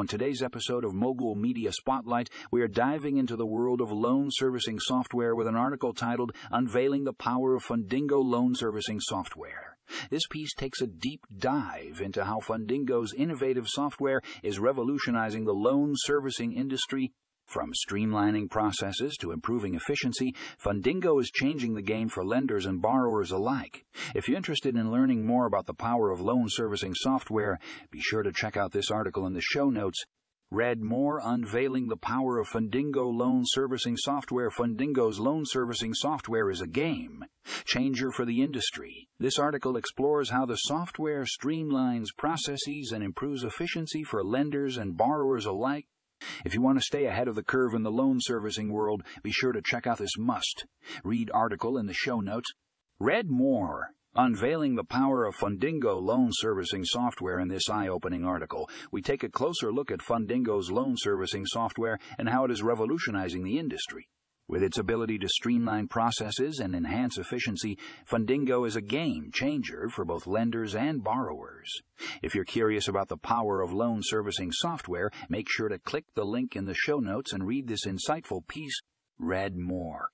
On today's episode of Mogul Media Spotlight, we are diving into the world of loan servicing software with an article titled Unveiling the Power of Fundingo Loan Servicing Software. This piece takes a deep dive into how Fundingo's innovative software is revolutionizing the loan servicing industry. From streamlining processes to improving efficiency, Fundingo is changing the game for lenders and borrowers alike. If you're interested in learning more about the power of loan servicing software, be sure to check out this article in the show notes. Read more unveiling the power of Fundingo loan servicing software. Fundingo's loan servicing software is a game changer for the industry. This article explores how the software streamlines processes and improves efficiency for lenders and borrowers alike. If you want to stay ahead of the curve in the loan servicing world, be sure to check out this must read article in the show notes. Read more Unveiling the power of Fundingo loan servicing software in this eye opening article, we take a closer look at Fundingo's loan servicing software and how it is revolutionizing the industry. With its ability to streamline processes and enhance efficiency, Fundingo is a game changer for both lenders and borrowers. If you're curious about the power of loan servicing software, make sure to click the link in the show notes and read this insightful piece. Read more.